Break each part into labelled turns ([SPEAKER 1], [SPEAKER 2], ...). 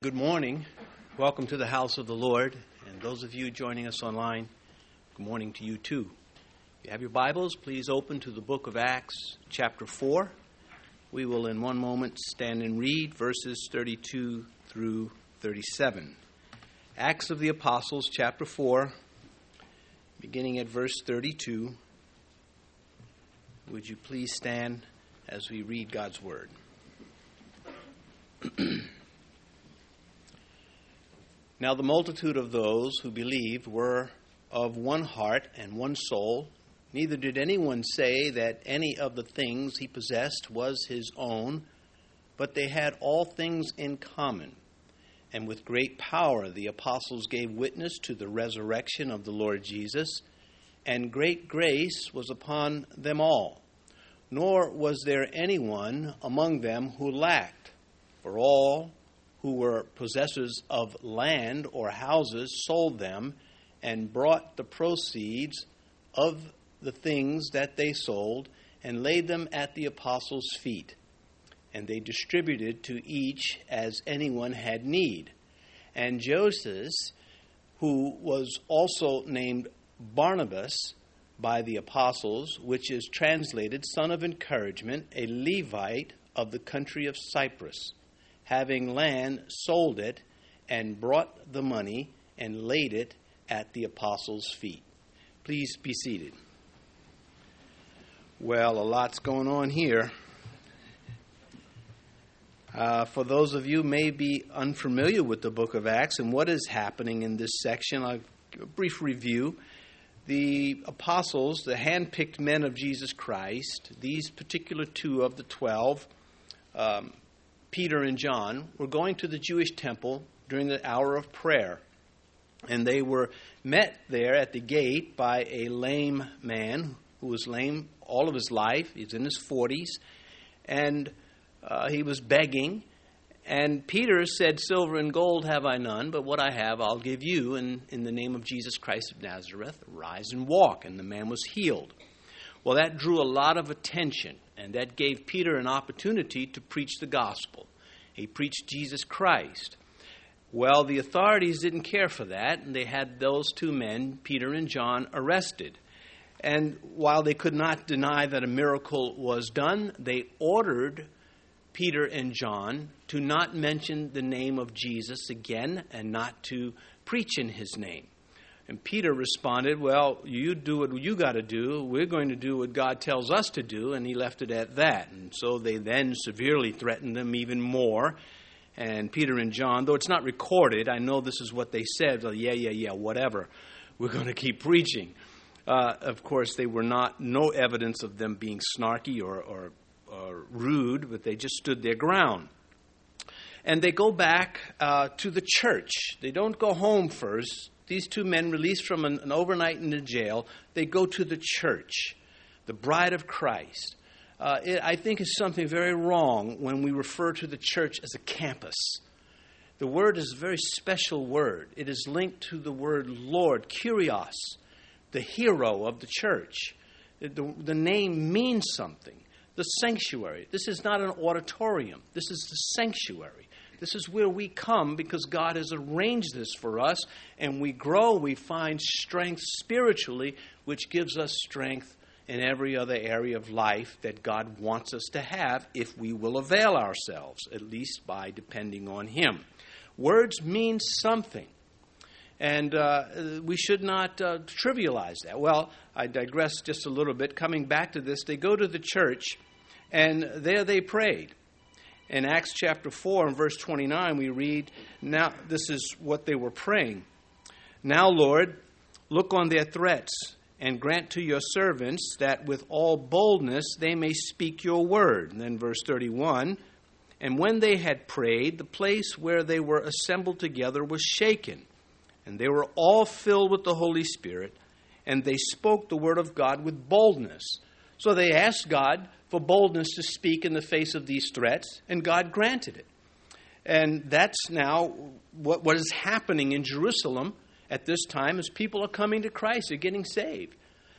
[SPEAKER 1] Good morning. Welcome to the house of the Lord. And those of you joining us online, good morning to you too. If you have your Bibles, please open to the book of Acts, chapter 4. We will, in one moment, stand and read verses 32 through 37. Acts of the Apostles, chapter 4, beginning at verse 32. Would you please stand as we read God's Word? Now the multitude of those who believed were of one heart and one soul. Neither did anyone say that any of the things he possessed was his own, but they had all things in common. And with great power the apostles gave witness to the resurrection of the Lord Jesus, and great grace was upon them all. Nor was there anyone among them who lacked, for all who were possessors of land or houses sold them and brought the proceeds of the things that they sold and laid them at the apostles' feet. And they distributed to each as anyone had need. And Joseph, who was also named Barnabas by the apostles, which is translated son of encouragement, a Levite of the country of Cyprus having land, sold it, and brought the money and laid it at the apostles' feet. Please be seated. Well, a lot's going on here. Uh, for those of you may be unfamiliar with the book of Acts and what is happening in this section, I'll a brief review. The apostles, the handpicked men of Jesus Christ, these particular two of the twelve, um, Peter and John were going to the Jewish temple during the hour of prayer. And they were met there at the gate by a lame man who was lame all of his life. He's in his 40s. And uh, he was begging. And Peter said, Silver and gold have I none, but what I have I'll give you. And in the name of Jesus Christ of Nazareth, rise and walk. And the man was healed. Well, that drew a lot of attention and that gave Peter an opportunity to preach the gospel. He preached Jesus Christ. Well, the authorities didn't care for that, and they had those two men, Peter and John, arrested. And while they could not deny that a miracle was done, they ordered Peter and John to not mention the name of Jesus again and not to preach in his name. And Peter responded, Well, you do what you got to do. We're going to do what God tells us to do. And he left it at that. And so they then severely threatened them even more. And Peter and John, though it's not recorded, I know this is what they said. Yeah, yeah, yeah, whatever. We're going to keep preaching. Uh, of course, they were not, no evidence of them being snarky or, or, or rude, but they just stood their ground and they go back uh, to the church. They don't go home first these two men released from an, an overnight in the jail, they go to the church, the bride of Christ. Uh, it, I think is something very wrong when we refer to the church as a campus. The word is a very special word. It is linked to the word Lord, Kyrios, the hero of the church. The, the name means something. The sanctuary. This is not an auditorium, this is the sanctuary. This is where we come because God has arranged this for us, and we grow, we find strength spiritually, which gives us strength in every other area of life that God wants us to have if we will avail ourselves, at least by depending on Him. Words mean something. And uh, we should not uh, trivialize that. Well, I digress just a little bit. Coming back to this, they go to the church, and there they prayed in Acts chapter 4 and verse 29, we read, Now, this is what they were praying. Now, Lord, look on their threats and grant to your servants that with all boldness they may speak your word. And then verse 31 And when they had prayed, the place where they were assembled together was shaken, and they were all filled with the Holy Spirit, and they spoke the word of God with boldness. So they asked God for boldness to speak in the face of these threats, and God granted it. And that's now what, what is happening in Jerusalem at this time as people are coming to Christ, they're getting saved.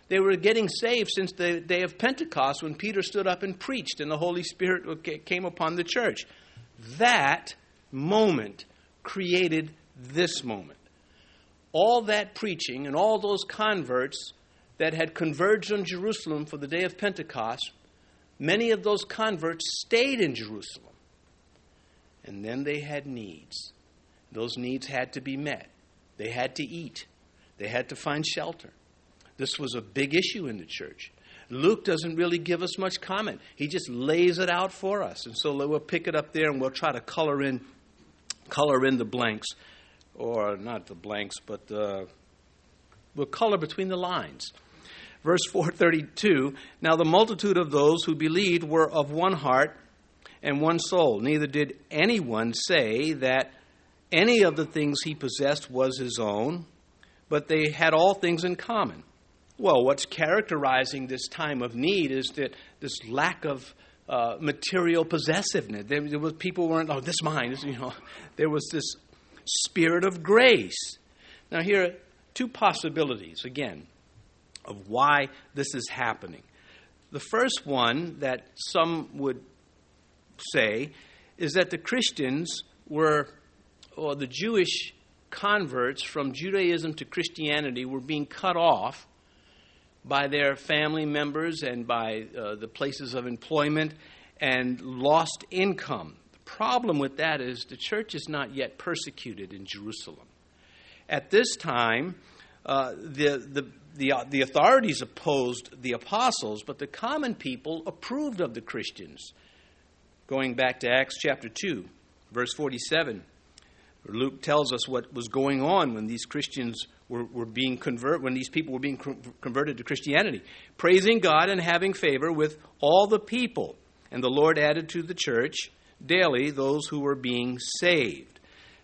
[SPEAKER 1] They were getting saved since the day of Pentecost when Peter stood up and preached and the Holy Spirit came upon the church. That moment created this moment. All that preaching and all those converts that had converged on Jerusalem for the day of Pentecost, many of those converts stayed in Jerusalem. And then they had needs. Those needs had to be met. They had to eat, they had to find shelter. This was a big issue in the church. Luke doesn't really give us much comment. He just lays it out for us. And so we'll pick it up there and we'll try to color in color in the blanks or not the blanks, but uh, we'll color between the lines. Verse 432 Now the multitude of those who believed were of one heart and one soul. Neither did anyone say that any of the things he possessed was his own, but they had all things in common. Well, what's characterizing this time of need is that this lack of uh, material possessiveness. There, there, was people weren't oh this mine, this, you know. There was this spirit of grace. Now here are two possibilities again of why this is happening. The first one that some would say is that the Christians were, or the Jewish converts from Judaism to Christianity were being cut off by their family members and by uh, the places of employment and lost income. The problem with that is the church is not yet persecuted in Jerusalem. At this time, uh, the, the, the, the authorities opposed the apostles, but the common people approved of the Christians. Going back to Acts chapter 2, verse 47, Luke tells us what was going on when these Christians were, were being converted, when these people were being converted to Christianity, praising God and having favor with all the people. And the Lord added to the church daily those who were being saved.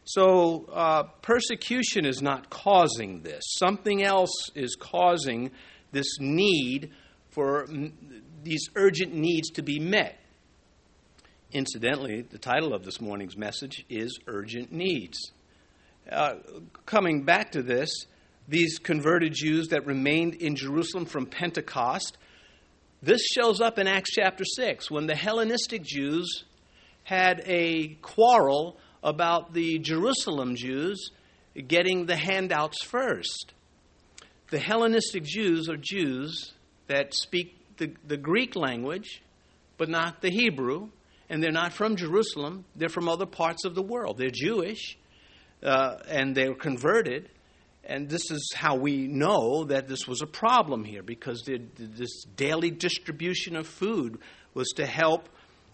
[SPEAKER 1] So, uh, persecution is not causing this. Something else is causing this need for these urgent needs to be met. Incidentally, the title of this morning's message is Urgent Needs. Uh, coming back to this, these converted Jews that remained in Jerusalem from Pentecost, this shows up in Acts chapter 6 when the Hellenistic Jews had a quarrel about the Jerusalem Jews getting the handouts first. The Hellenistic Jews are Jews that speak the, the Greek language, but not the Hebrew and they're not from Jerusalem. They're from other parts of the world. They're Jewish, uh, and they were converted. And this is how we know that this was a problem here, because this daily distribution of food was to help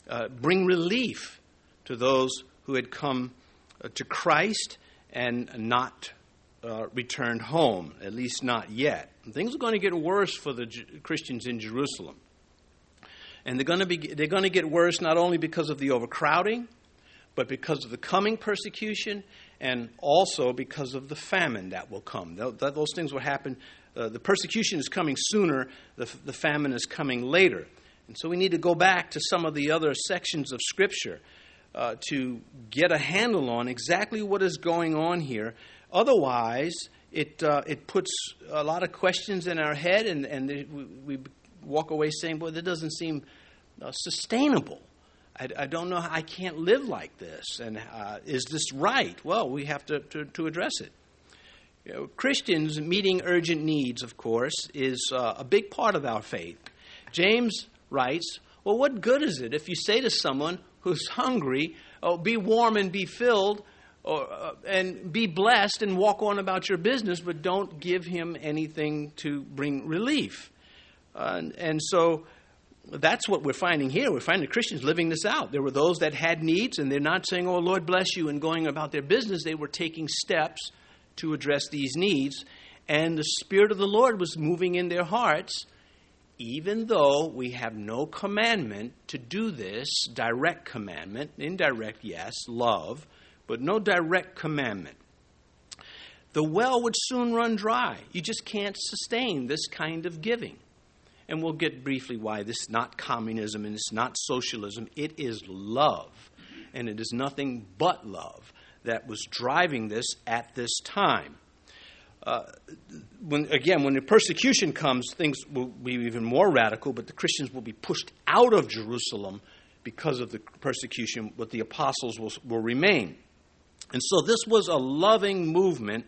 [SPEAKER 1] uh, bring relief to those who had come uh, to Christ and not uh, returned home, at least not yet. And things are going to get worse for the J- Christians in Jerusalem. And they're going to be they're going to get worse not only because of the overcrowding, but because of the coming persecution and also because of the famine that will come. Those things will happen. Uh, the persecution is coming sooner, the, the famine is coming later. And so we need to go back to some of the other sections of Scripture uh, to get a handle on exactly what is going on here. Otherwise, it, uh, it puts a lot of questions in our head, and, and we, walk away saying, Boy, that doesn't seem uh, sustainable. I, I, don't know, I can't live like this. And uh, is this right? Well, we have to, to, to address it. You know, Christians meeting urgent needs, of course, is uh, a big part of our faith. James writes, Well, what good is it if you say to someone who's hungry, oh, be warm and be filled, or, uh, and be blessed and walk on about your business, but don't give him anything to bring relief? Uh, and so that's what we're finding here. We're finding Christians living this out. There were those that had needs, and they're not saying, Oh, Lord bless you, and going about their business. They were taking steps to address these needs. And the Spirit of the Lord was moving in their hearts, even though we have no commandment to do this, direct commandment, indirect, yes, love, but no direct commandment. The well would soon run dry. You just can't sustain this kind of giving. And we'll get briefly why this is not communism and it's not socialism. It is love. And it is nothing but love that was driving this at this time. Uh, when, again, when the persecution comes, things will be even more radical, but the Christians will be pushed out of Jerusalem because of the persecution, but the apostles will, will remain. And so this was a loving movement,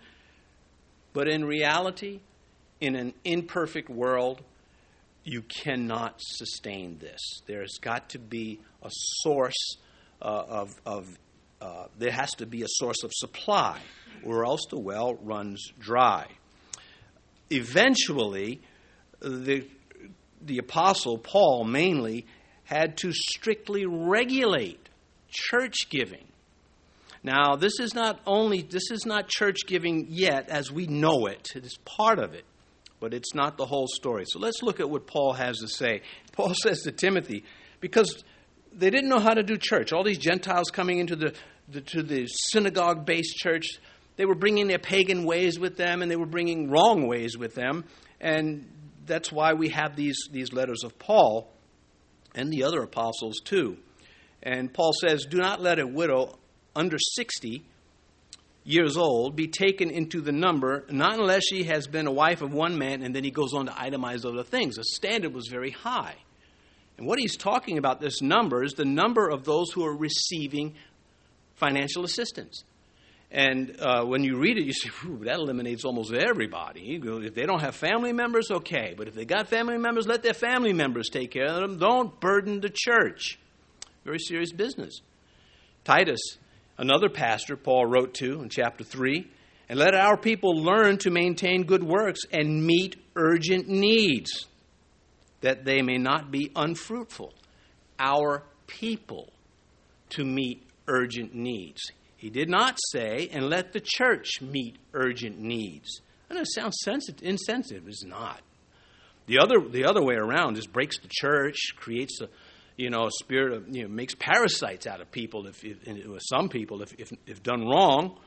[SPEAKER 1] but in reality, in an imperfect world, you cannot sustain this. There's got to be a source uh, of, of uh, there has to be a source of supply, or else the well runs dry. Eventually, the, the apostle Paul mainly had to strictly regulate church giving. Now, this is not only this is not church giving yet as we know it. It is part of it, but it's not the whole story. So let's look at what Paul has to say. Paul says to Timothy, because they didn't know how to do church. All these Gentiles coming into the, the to the synagogue based church, they were bringing their pagan ways with them, and they were bringing wrong ways with them, and that's why we have these these letters of Paul and the other apostles too. And Paul says, "Do not let a widow under 60 years old be taken into the number, not unless she has been a wife of one man, and then he goes on to itemize other things. The standard was very high. And what he's talking about, this number, is the number of those who are receiving financial assistance. And uh, when you read it, you say, that eliminates almost everybody. If they don't have family members, okay. But if they got family members, let their family members take care of them. Don't burden the church. Very serious business. Titus another pastor Paul wrote to in chapter 3 and let our people learn to maintain good works and meet urgent needs that they may not be unfruitful. Our people to meet urgent needs. He did not say, and let the church meet urgent needs. I know it sounds sensitive, insensitive. It's not. The other, the other way around just breaks the church, creates a, you know, a spirit of, you know, makes parasites out of people, if, if some people, if, if, if done wrong.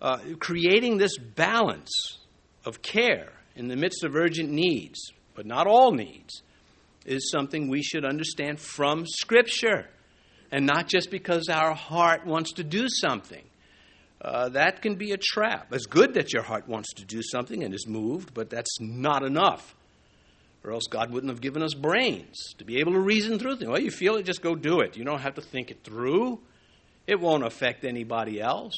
[SPEAKER 1] Uh, creating this balance of care in the midst of urgent needs, but not all needs, is something we should understand from Scripture and not just because our heart wants to do something. Uh, that can be a trap. It's good that your heart wants to do something and is moved, but that's not enough or else God wouldn't have given us brains to be able to reason through things. Well, you feel it, just go do it. You don't have to think it through. It won't affect anybody else.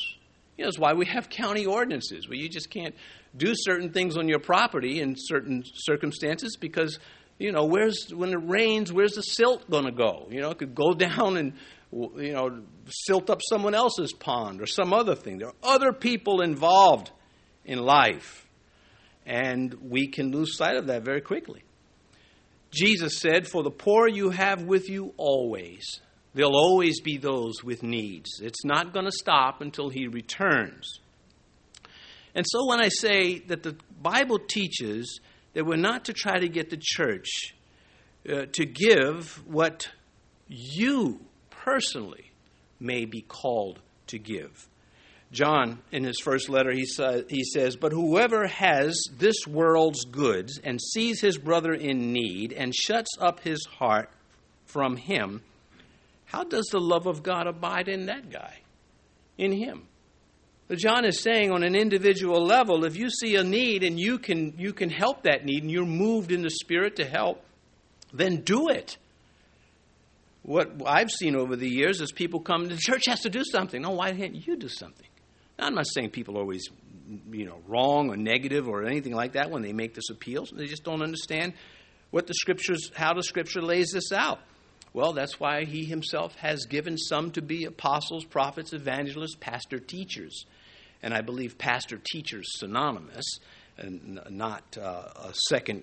[SPEAKER 1] You know, that's why we have county ordinances where you just can't do certain things on your property in certain circumstances because, you know, where's when it rains, where's the silt going to go? You know, it could go down and you know silt up someone else's pond or some other thing. There are other people involved in life, and we can lose sight of that very quickly. Jesus said, For the poor you have with you always. There'll always be those with needs. It's not going to stop until he returns. And so when I say that the Bible teaches that we're not to try to get the church uh, to give what you personally may be called to give. John, in his first letter, he, sa- he says, But whoever has this world's goods and sees his brother in need and shuts up his heart from him, how does the love of God abide in that guy? In him. But John is saying on an individual level, if you see a need and you can, you can help that need and you're moved in the spirit to help, then do it. What I've seen over the years is people come, the church has to do something. No, why can't you do something? Now, I'm not saying people are always, you know, wrong or negative or anything like that when they make this appeal. They just don't understand what the scriptures, how the scripture lays this out. Well, that's why he himself has given some to be apostles, prophets, evangelists, pastor, teachers. And I believe pastor, teachers synonymous, and not uh, a second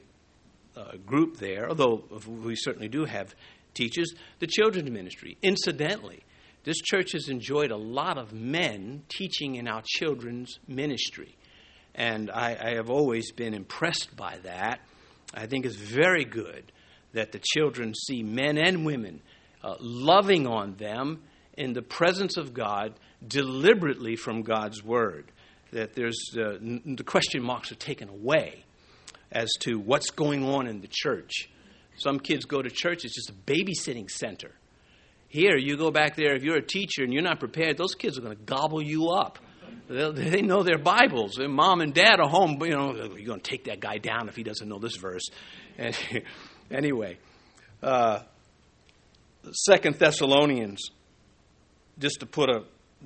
[SPEAKER 1] uh, group there, although we certainly do have teachers. The children's ministry, incidentally, this church has enjoyed a lot of men teaching in our children's ministry. And I, I have always been impressed by that. I think it's very good that the children see men and women uh, loving on them in the presence of God deliberately from God's Word. That there's uh, the question marks are taken away as to what's going on in the church. Some kids go to church, it's just a babysitting center. Here, you go back there, if you're a teacher and you're not prepared, those kids are going to gobble you up. They know their Bibles. And mom and dad are home, you know, you're going to take that guy down if he doesn't know this verse. And anyway, uh, Second Thessalonians, just to put a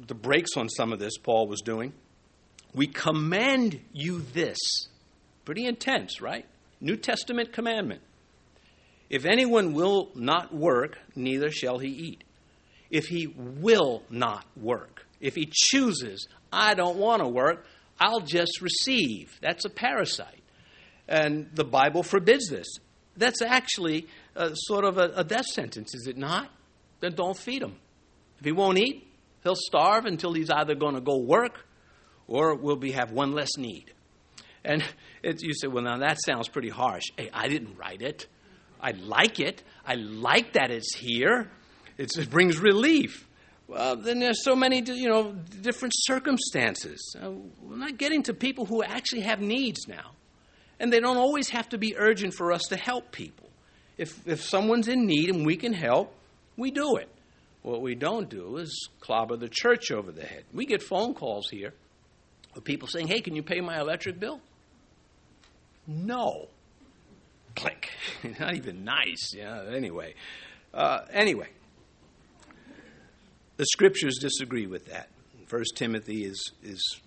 [SPEAKER 1] the brakes on some of this, Paul was doing. We command you this. Pretty intense, right? New Testament commandment. If anyone will not work, neither shall he eat. If he will not work, if he chooses, I don't want to work, I'll just receive. That's a parasite. And the Bible forbids this. That's actually a, sort of a, a death sentence, is it not? Then don't feed him. If he won't eat, he'll starve until he's either going to go work or we'll be have one less need. And it, you say, well, now that sounds pretty harsh. Hey, I didn't write it. I like it. I like that it's here. It's, it brings relief. Well, then there's so many, you know, different circumstances. Uh, we're not getting to people who actually have needs now. And they don't always have to be urgent for us to help people. If, if someone's in need and we can help, we do it. What we don't do is clobber the church over the head. We get phone calls here of people saying, hey, can you pay my electric bill? No. Click. Not even nice. Yeah, anyway. Uh, anyway, the scriptures disagree with that. First Timothy is, is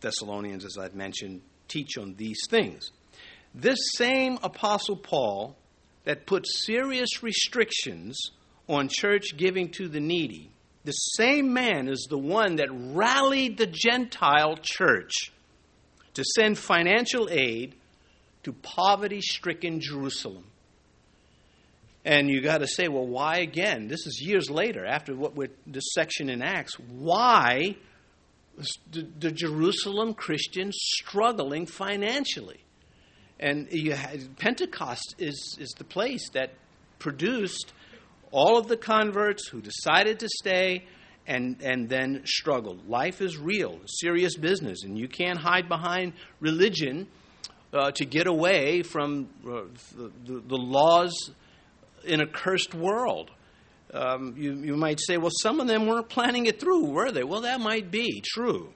[SPEAKER 1] Thessalonians, as I've mentioned, teach on these things. This same Apostle Paul that put serious restrictions on church giving to the needy, the same man is the one that rallied the Gentile church to send financial aid to poverty stricken Jerusalem. And you got to say, well, why again? This is years later, after what we're, this section in Acts. Why the, the Jerusalem Christians struggling financially? And had, Pentecost is, is the place that produced all of the converts who decided to stay and, and then struggled. Life is real, serious business, and you can't hide behind religion uh, to get away from uh, the, the, laws in a cursed world. Um, you, you might say, well, some of them weren't planning it through, were they? Well, that might be true.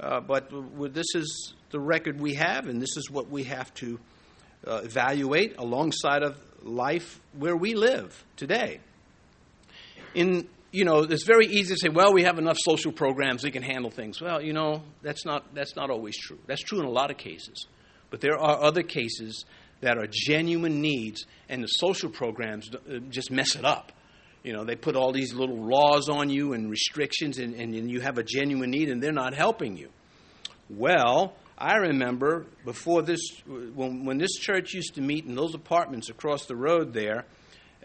[SPEAKER 1] Uh, but this is the record we have, and this is what we have to uh, evaluate alongside of life where we live today. In you know, it's very easy to say, well, we have enough social programs, we can handle things. Well, you know, that's not, that's not always true. That's true in a lot of cases. But there are other cases that are genuine needs, and the social programs uh, just mess it up. You know, they put all these little laws on you and restrictions, and, and, and you have a genuine need, and they're not helping you. Well, I remember before this, when, when this church used to meet in those apartments across the road there,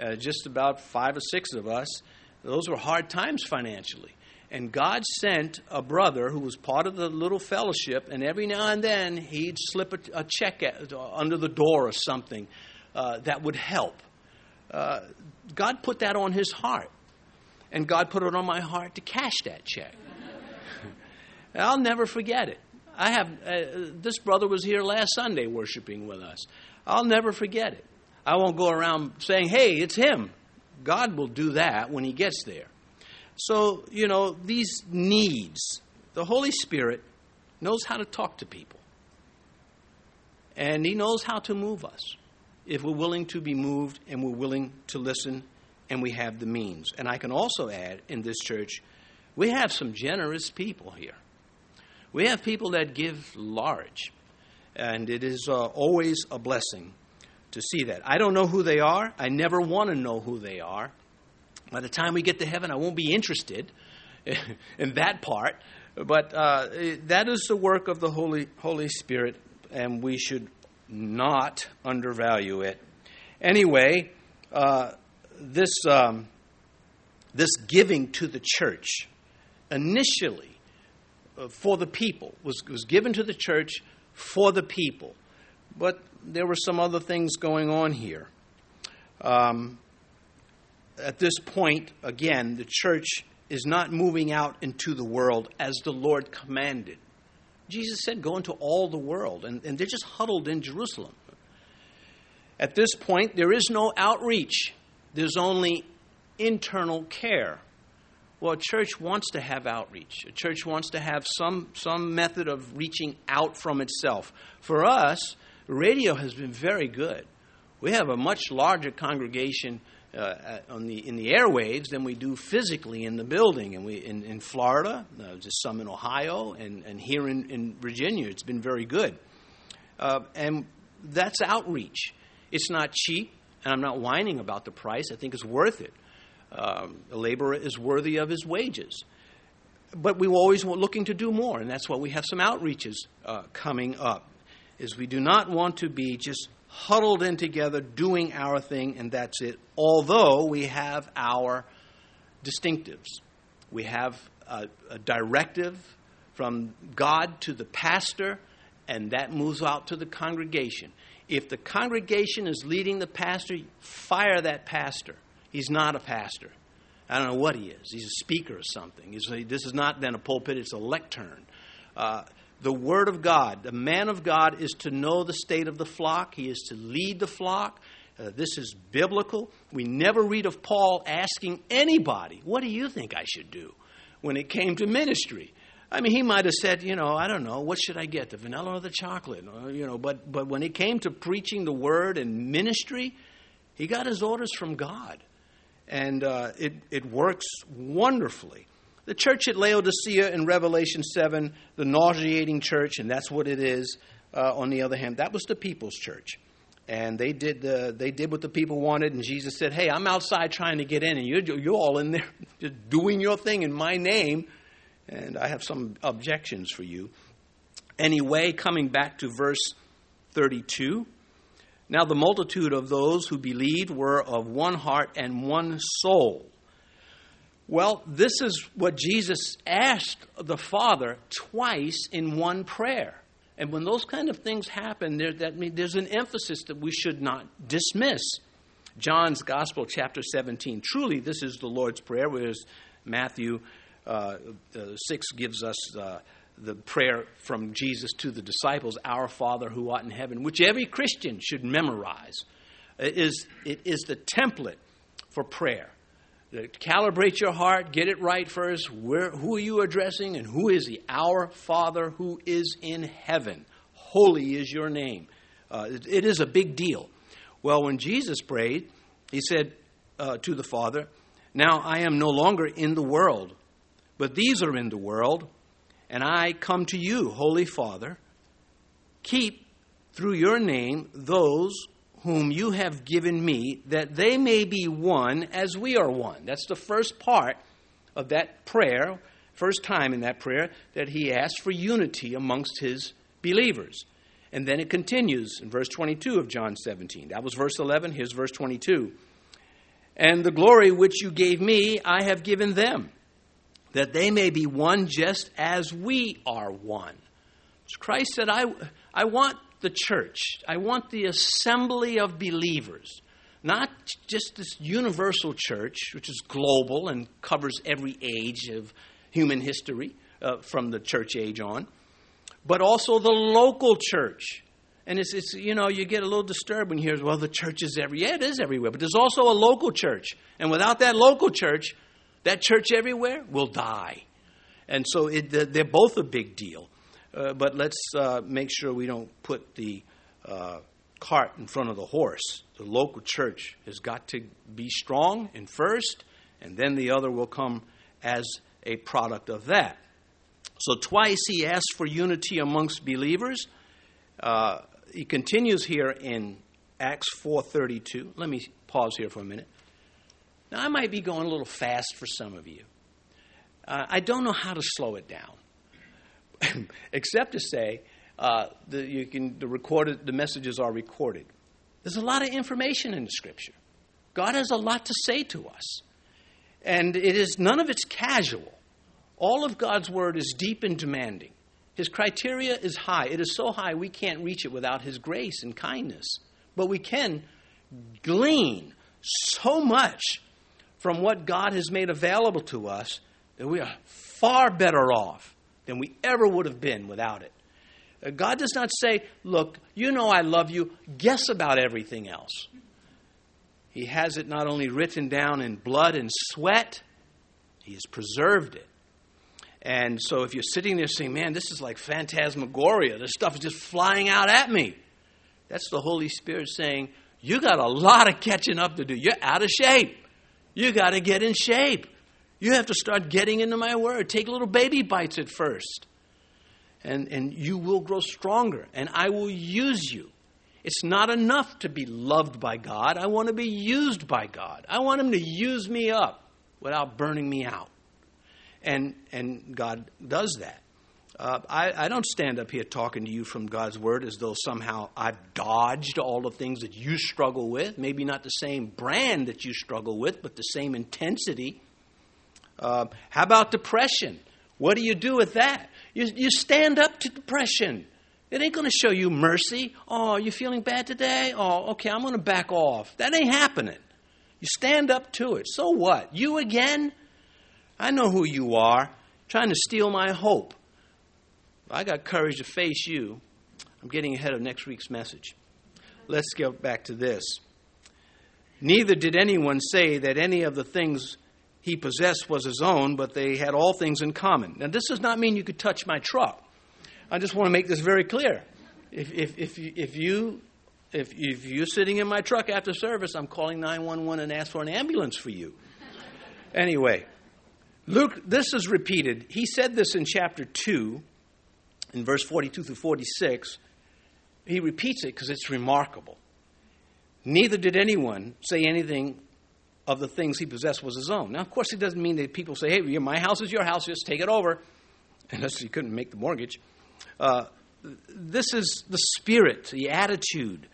[SPEAKER 1] uh, just about five or six of us, those were hard times financially. And God sent a brother who was part of the little fellowship, and every now and then he'd slip a, a check at, uh, under the door or something uh, that would help. Uh, God put that on his heart, and God put it on my heart to cash that check. I'll never forget it. I have uh, this brother was here last Sunday worshiping with us. I'll never forget it. I won't go around saying, "Hey, it's him." God will do that when he gets there. So, you know, these needs, the Holy Spirit knows how to talk to people. And He knows how to move us if we're willing to be moved and we're willing to listen and we have the means. And I can also add in this church, we have some generous people here. We have people that give large. And it is uh, always a blessing to see that. I don't know who they are. I never want to know who they are. By the time we get to heaven, I won't be interested in that part. But uh, that is the work of the Holy, Holy Spirit, and we should not undervalue it. Anyway, uh, this, um, this giving to the church initially uh, for the people was, was given to the church for the people. But there were some other things going on here. Um, at this point, again, the church is not moving out into the world as the Lord commanded. Jesus said, Go into all the world, and, and they're just huddled in Jerusalem. At this point, there is no outreach, there's only internal care. Well, a church wants to have outreach. A church wants to have some, some method of reaching out from itself. For us, radio has been very good. We have a much larger congregation uh, on the, in the airwaves than we do physically in the building. And we in, in Florida, uh, just some in Ohio, and, and here in, in Virginia, it's been very good. Uh, and that's outreach. It's not cheap, and I'm not whining about the price. I think it's worth it. Um, a laborer is worthy of his wages. But we are always looking to do more, and that's why we have some outreaches uh, coming up. Is we do not want to be just huddled in together doing our thing and that's it, although we have our distinctives. We have a, a directive from God to the pastor, and that moves out to the congregation. If the congregation is leading the pastor, fire that pastor. He's not a pastor. I don't know what he is. He's a speaker or something. He's, this is not then a pulpit, it's a lectern. Uh, the Word of God. The man of God is to know the state of the flock, he is to lead the flock. Uh, this is biblical. We never read of Paul asking anybody, What do you think I should do when it came to ministry? I mean, he might have said, you know, I don't know, what should I get, the vanilla or the chocolate? Or, you know, but, but when it came to preaching the word and ministry, he got his orders from God. And uh, it, it works wonderfully. The church at Laodicea in Revelation 7, the nauseating church, and that's what it is, uh, on the other hand, that was the people's church. And they did, uh, they did what the people wanted, and Jesus said, Hey, I'm outside trying to get in, and you're, you're all in there just doing your thing in my name, and I have some objections for you. Anyway, coming back to verse 32. Now, the multitude of those who believed were of one heart and one soul. Well, this is what Jesus asked the Father twice in one prayer. And when those kind of things happen, there, that there's an emphasis that we should not dismiss. John's Gospel, chapter 17. Truly, this is the Lord's Prayer, whereas Matthew uh, uh, 6 gives us uh, the prayer from Jesus to the disciples, Our Father who art in heaven, which every Christian should memorize. It is, it is the template for prayer calibrate your heart, get it right first. Where, who are you addressing and who is he? Our Father who is in heaven. Holy is your name. Uh, it, it is a big deal. Well, when Jesus prayed, he said uh, to the Father, Now I am no longer in the world, but these are in the world, and I come to you, Holy Father. Keep through your name those whom you have given me, that they may be one as we are one. That's the first part of that prayer, first time in that prayer, that he asked for unity amongst his believers. And then it continues in verse 22 of John 17. That was verse 11. Here's verse 22. And the glory which you gave me, I have given them, that they may be one just as we are one. So Christ said, I, I want the church. I want the assembly of believers, not just this universal church, which is global and covers every age of human history uh, from the church age on, but also the local church. And it's, it's, you know, you get a little disturbed when you hear, well, the church is everywhere. Yeah, it is everywhere, but there's also a local church. And without that local church, that church everywhere will die. And so it, they're both a big deal. Uh, but let's uh, make sure we don't put the uh, cart in front of the horse. The local church has got to be strong and first, and then the other will come as a product of that. So twice he asks for unity amongst believers. Uh, he continues here in Acts 4:32. Let me pause here for a minute. Now I might be going a little fast for some of you. Uh, I don't know how to slow it down. except to say uh, the, you can, the, recorded, the messages are recorded. There's a lot of information in the Scripture. God has a lot to say to us. And it is none of it's casual. All of God's word is deep and demanding. His criteria is high. It is so high we can't reach it without His grace and kindness. But we can glean so much from what God has made available to us that we are far better off than we ever would have been without it. Uh, God does not say, Look, you know I love you, guess about everything else. He has it not only written down in blood and sweat, He has preserved it. And so if you're sitting there saying, Man, this is like phantasmagoria, this stuff is just flying out at me, that's the Holy Spirit saying, You got a lot of catching up to do. You're out of shape. You got to get in shape. You have to start getting into my word. Take little baby bites at first. And, and you will grow stronger, and I will use you. It's not enough to be loved by God. I want to be used by God. I want Him to use me up without burning me out. And, and God does that. Uh, I, I, don't stand up here talking to you from God's Word as though somehow I've dodged all the things that you struggle with. Maybe not the same brand that you struggle with, but the same intensity. Uh, how about depression? What do you do with that? You, you stand up to depression. It ain't going to show you mercy. Oh, you feeling bad today? Oh, okay, I'm going to back off. That ain't happening. You stand up to it. So what? You again? I know who you are, trying to steal my hope. I got courage to face you. I'm getting ahead of next week's message. Let's get back to this. Neither did anyone say that any of the things he possessed was his own, but they had all things in common. Now, this does not mean you could touch my truck. I just want to make this very clear. If, if, if, you, if, you, if, if you're sitting in my truck after service, I'm calling 911 and ask for an ambulance for you. Anyway, Luke, this is repeated. He said this in chapter 2, in verse 42 through 46. He repeats it because it's remarkable. Neither did anyone say anything of the things he possessed was his own. Now, of course, it doesn't mean that people say, hey, my house is your house, just take it over, unless you couldn't make the mortgage. Uh, this is the spirit, the attitude.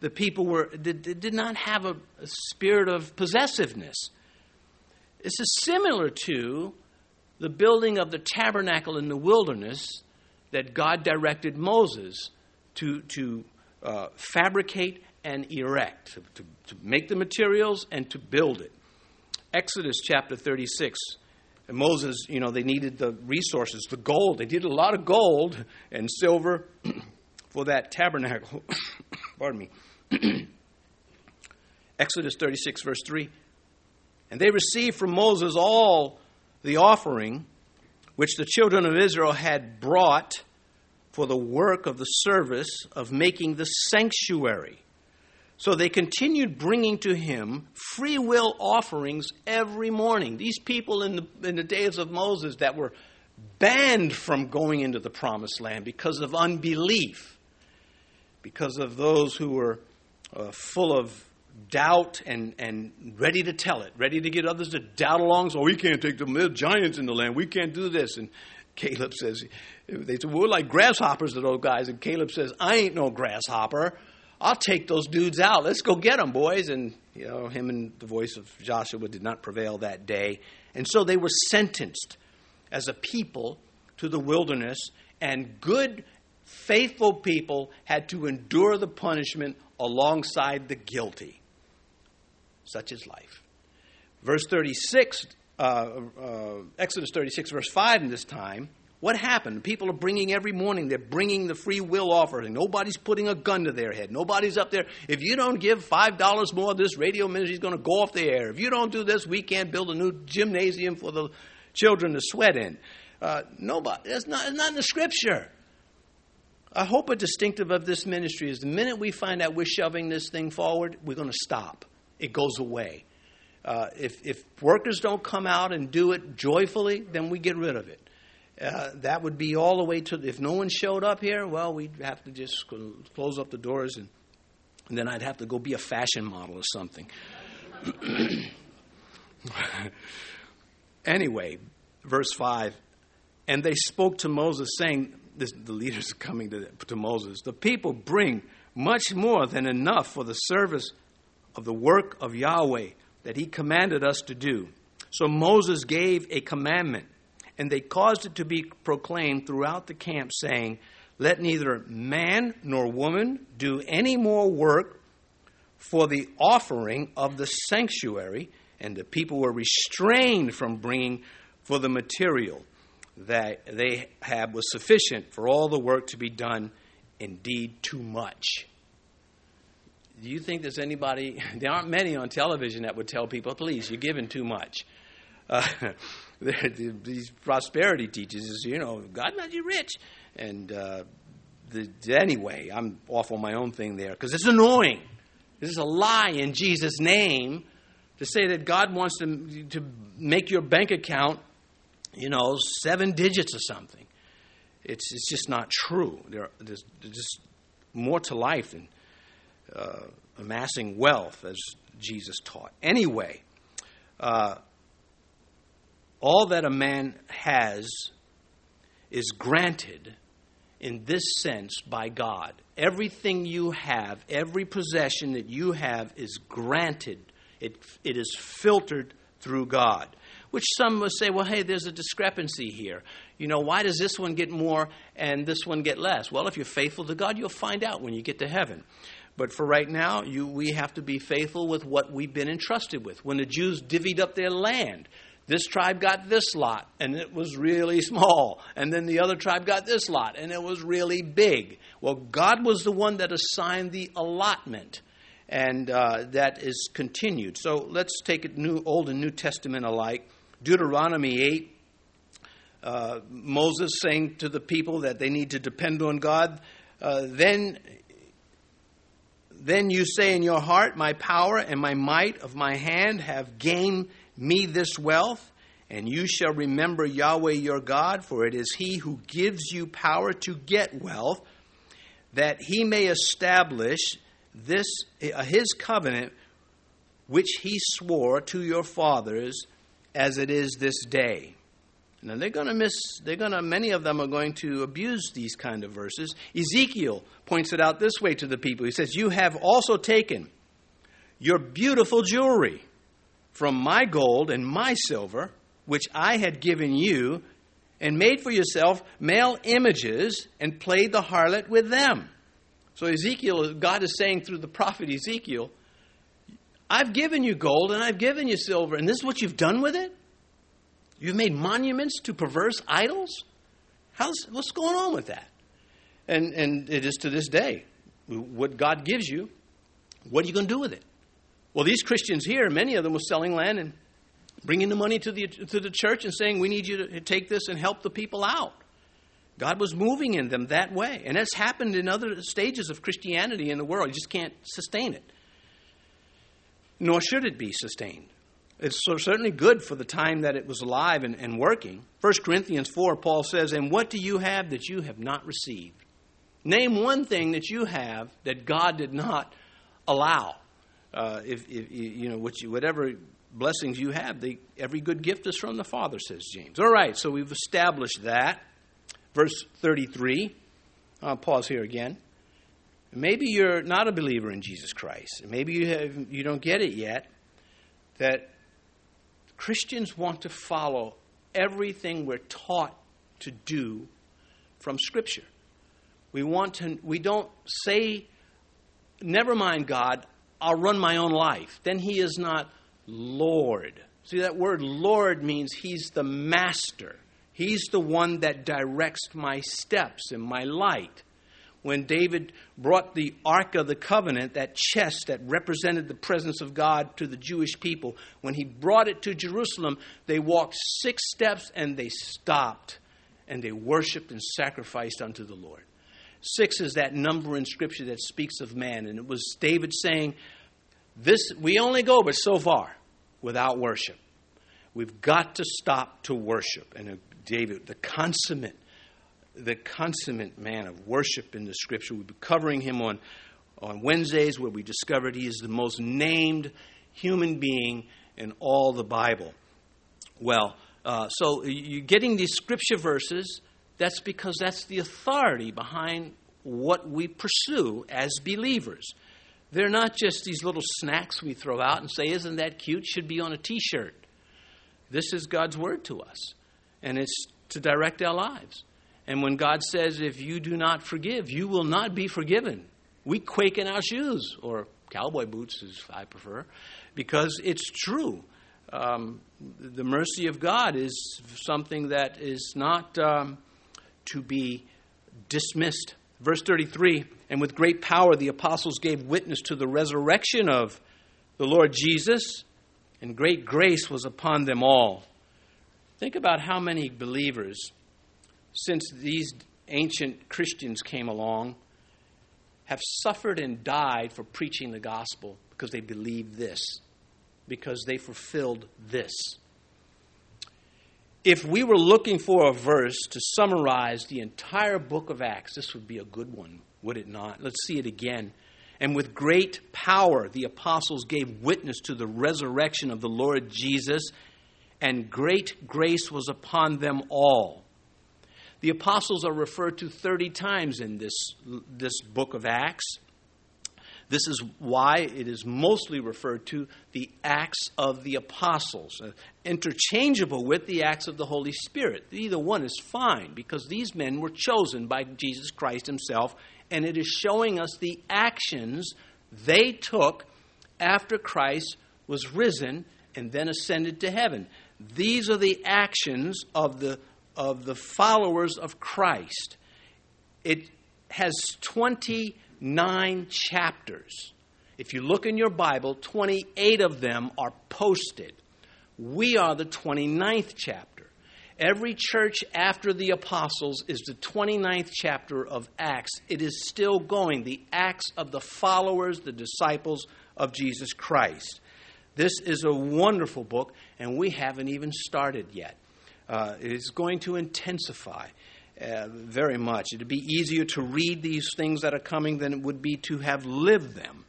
[SPEAKER 1] The people were did, did not have a, a spirit of possessiveness. This is similar to the building of the tabernacle in the wilderness that God directed Moses to, to uh, fabricate and erect, to, to, make the materials and to build it. Exodus chapter 36. And Moses, you know, they needed the resources, the gold. They needed a lot of gold and silver for that tabernacle. Pardon me. Exodus 36, verse 3. And they received from Moses all the offering which the children of Israel had brought for the work of the service of making the sanctuary. So they continued bringing to him free will offerings every morning. These people in the, in the days of Moses that were banned from going into the promised land because of unbelief, because of those who were uh, full of doubt and, and ready to tell it, ready to get others to doubt along. So we can't take them. There's giants in the land. We can't do this. And Caleb says, they said, we're like grasshoppers to those guys. And Caleb says, I ain't no grasshopper. I'll take those dudes out. Let's go get them, boys. And, you know, him and the voice of Joshua did not prevail that day. And so they were sentenced as a people to the wilderness. And good, faithful people had to endure the punishment alongside the guilty such is life. Verse 36, uh, uh, Exodus 36, verse 5 in this time, what happened? People are bringing every morning, they're bringing the free will offering. Nobody's putting a gun to their head. Nobody's up there. If you don't give $5 more, this radio ministry is going to go off the air. If you don't do this, we can't build a new gymnasium for the children to sweat in. Uh, nobody. Not, it's not in the scripture. I hope a distinctive of this ministry is the minute we find out we're shoving this thing forward, we're going to stop it goes away. Uh, if, if workers don't come out and do it joyfully, then we get rid of it. Uh, that would be all the way to if no one showed up here. Well, we'd have to just close up the doors, and, and then I'd have to go be a fashion model or something. anyway, verse five, and they spoke to Moses, saying, this, "The leaders are coming to, to Moses. The people bring much more than enough for the service of the work of Yahweh that he commanded us to do. So Moses gave a commandment, and they caused it to be proclaimed throughout the camp, saying, Let neither man nor woman do any more work for the offering of the sanctuary. And the people were restrained from bringing for the material that they had was sufficient for all the work to be done, indeed, too much do you think there's anybody, there aren't many on television that would tell people, please, you're giving too much. Uh, these prosperity teachers, you know, God made you rich. And uh, the, anyway, I'm off on my own thing there because it's annoying. This is a lie in Jesus' name to say that God wants to, to make your bank account, you know, seven digits or something. It's, it's just not true. There, there's, there's just more to life than uh, amassing wealth, as Jesus taught. Anyway, uh, all that a man has is granted in this sense by God. Everything you have, every possession that you have is granted, it, it is filtered through God. Which some will say, well, hey, there's a discrepancy here. You know, why does this one get more and this one get less? Well, if you're faithful to God, you'll find out when you get to heaven. But for right now, you, we have to be faithful with what we've been entrusted with. When the Jews divvied up their land, this tribe got this lot, and it was really small. And then the other tribe got this lot, and it was really big. Well, God was the one that assigned the allotment, and uh, that is continued. So let's take it new, Old and New Testament alike. Deuteronomy 8, uh, Moses saying to the people that they need to depend on God. Uh, then then you say in your heart, My power and my might of my hand have gained me this wealth, and you shall remember Yahweh your God, for it is he who gives you power to get wealth, that he may establish this uh, his covenant which he swore to your fathers as it is this day. Now they're going to miss they're going to many of them are going to abuse these kind of verses. Ezekiel points it out this way to the people. He says, "You have also taken your beautiful jewelry from my gold and my silver, which I had given you, and made for yourself male images and played the harlot with them. So, Ezekiel, God is saying through the prophet Ezekiel, I've given you gold and I've given you silver, and this is what you've done with it? You've made monuments to perverse idols? How's, what's going on with that? And, and it is to this day. What God gives you, what are you going to do with it? Well, these Christians here, many of them were selling land and bringing the money to the, to the church and saying, We need you to take this and help the people out. God was moving in them that way. And it's happened in other stages of Christianity in the world. You just can't sustain it. Nor should it be sustained. It's certainly good for the time that it was alive and, and working. 1 Corinthians 4, Paul says, And what do you have that you have not received? Name one thing that you have that God did not allow uh, if, if, you know whatever blessings you have, they, every good gift is from the Father, says James. All right, so we've established that. Verse 33. I'll pause here again. Maybe you're not a believer in Jesus Christ. Maybe you, have, you don't get it yet. That Christians want to follow everything we're taught to do from Scripture. We want to. We don't say, "Never mind God. I'll run my own life. Then he is not Lord. See, that word Lord means he's the master. He's the one that directs my steps and my light. When David brought the Ark of the Covenant, that chest that represented the presence of God to the Jewish people, when he brought it to Jerusalem, they walked six steps and they stopped and they worshiped and sacrificed unto the Lord. Six is that number in Scripture that speaks of man. And it was David saying, this, We only go but so far without worship. We've got to stop to worship. And David, the consummate, the consummate man of worship in the Scripture, we'll be covering him on, on Wednesdays, where we discovered he is the most named human being in all the Bible. Well, uh, so you're getting these scripture verses that's because that's the authority behind what we pursue as believers. They're not just these little snacks we throw out and say, Isn't that cute? Should be on a t shirt. This is God's word to us, and it's to direct our lives. And when God says, If you do not forgive, you will not be forgiven, we quake in our shoes, or cowboy boots, as I prefer, because it's true. Um, the mercy of God is something that is not. Um, to be dismissed. Verse 33 And with great power the apostles gave witness to the resurrection of the Lord Jesus, and great grace was upon them all. Think about how many believers, since these ancient Christians came along, have suffered and died for preaching the gospel because they believed this, because they fulfilled this. If we were looking for a verse to summarize the entire book of Acts, this would be a good one, would it not? Let's see it again. And with great power, the apostles gave witness to the resurrection of the Lord Jesus, and great grace was upon them all. The apostles are referred to 30 times in this, this book of Acts. This is why it is mostly referred to the Acts of the Apostles, uh, interchangeable with the Acts of the Holy Spirit. Either one is fine because these men were chosen by Jesus Christ Himself, and it is showing us the actions they took after Christ was risen and then ascended to heaven. These are the actions of the, of the followers of Christ. It has 20 nine chapters. If you look in your Bible, 28 of them are posted. We are the 29th chapter. Every church after the apostles is the 29th chapter of Acts. It is still going, the Acts of the followers, the disciples of Jesus Christ. This is a wonderful book, and we haven't even started yet. Uh, it is going to intensify. Uh, very much. It'd be easier to read these things that are coming than it would be to have lived them.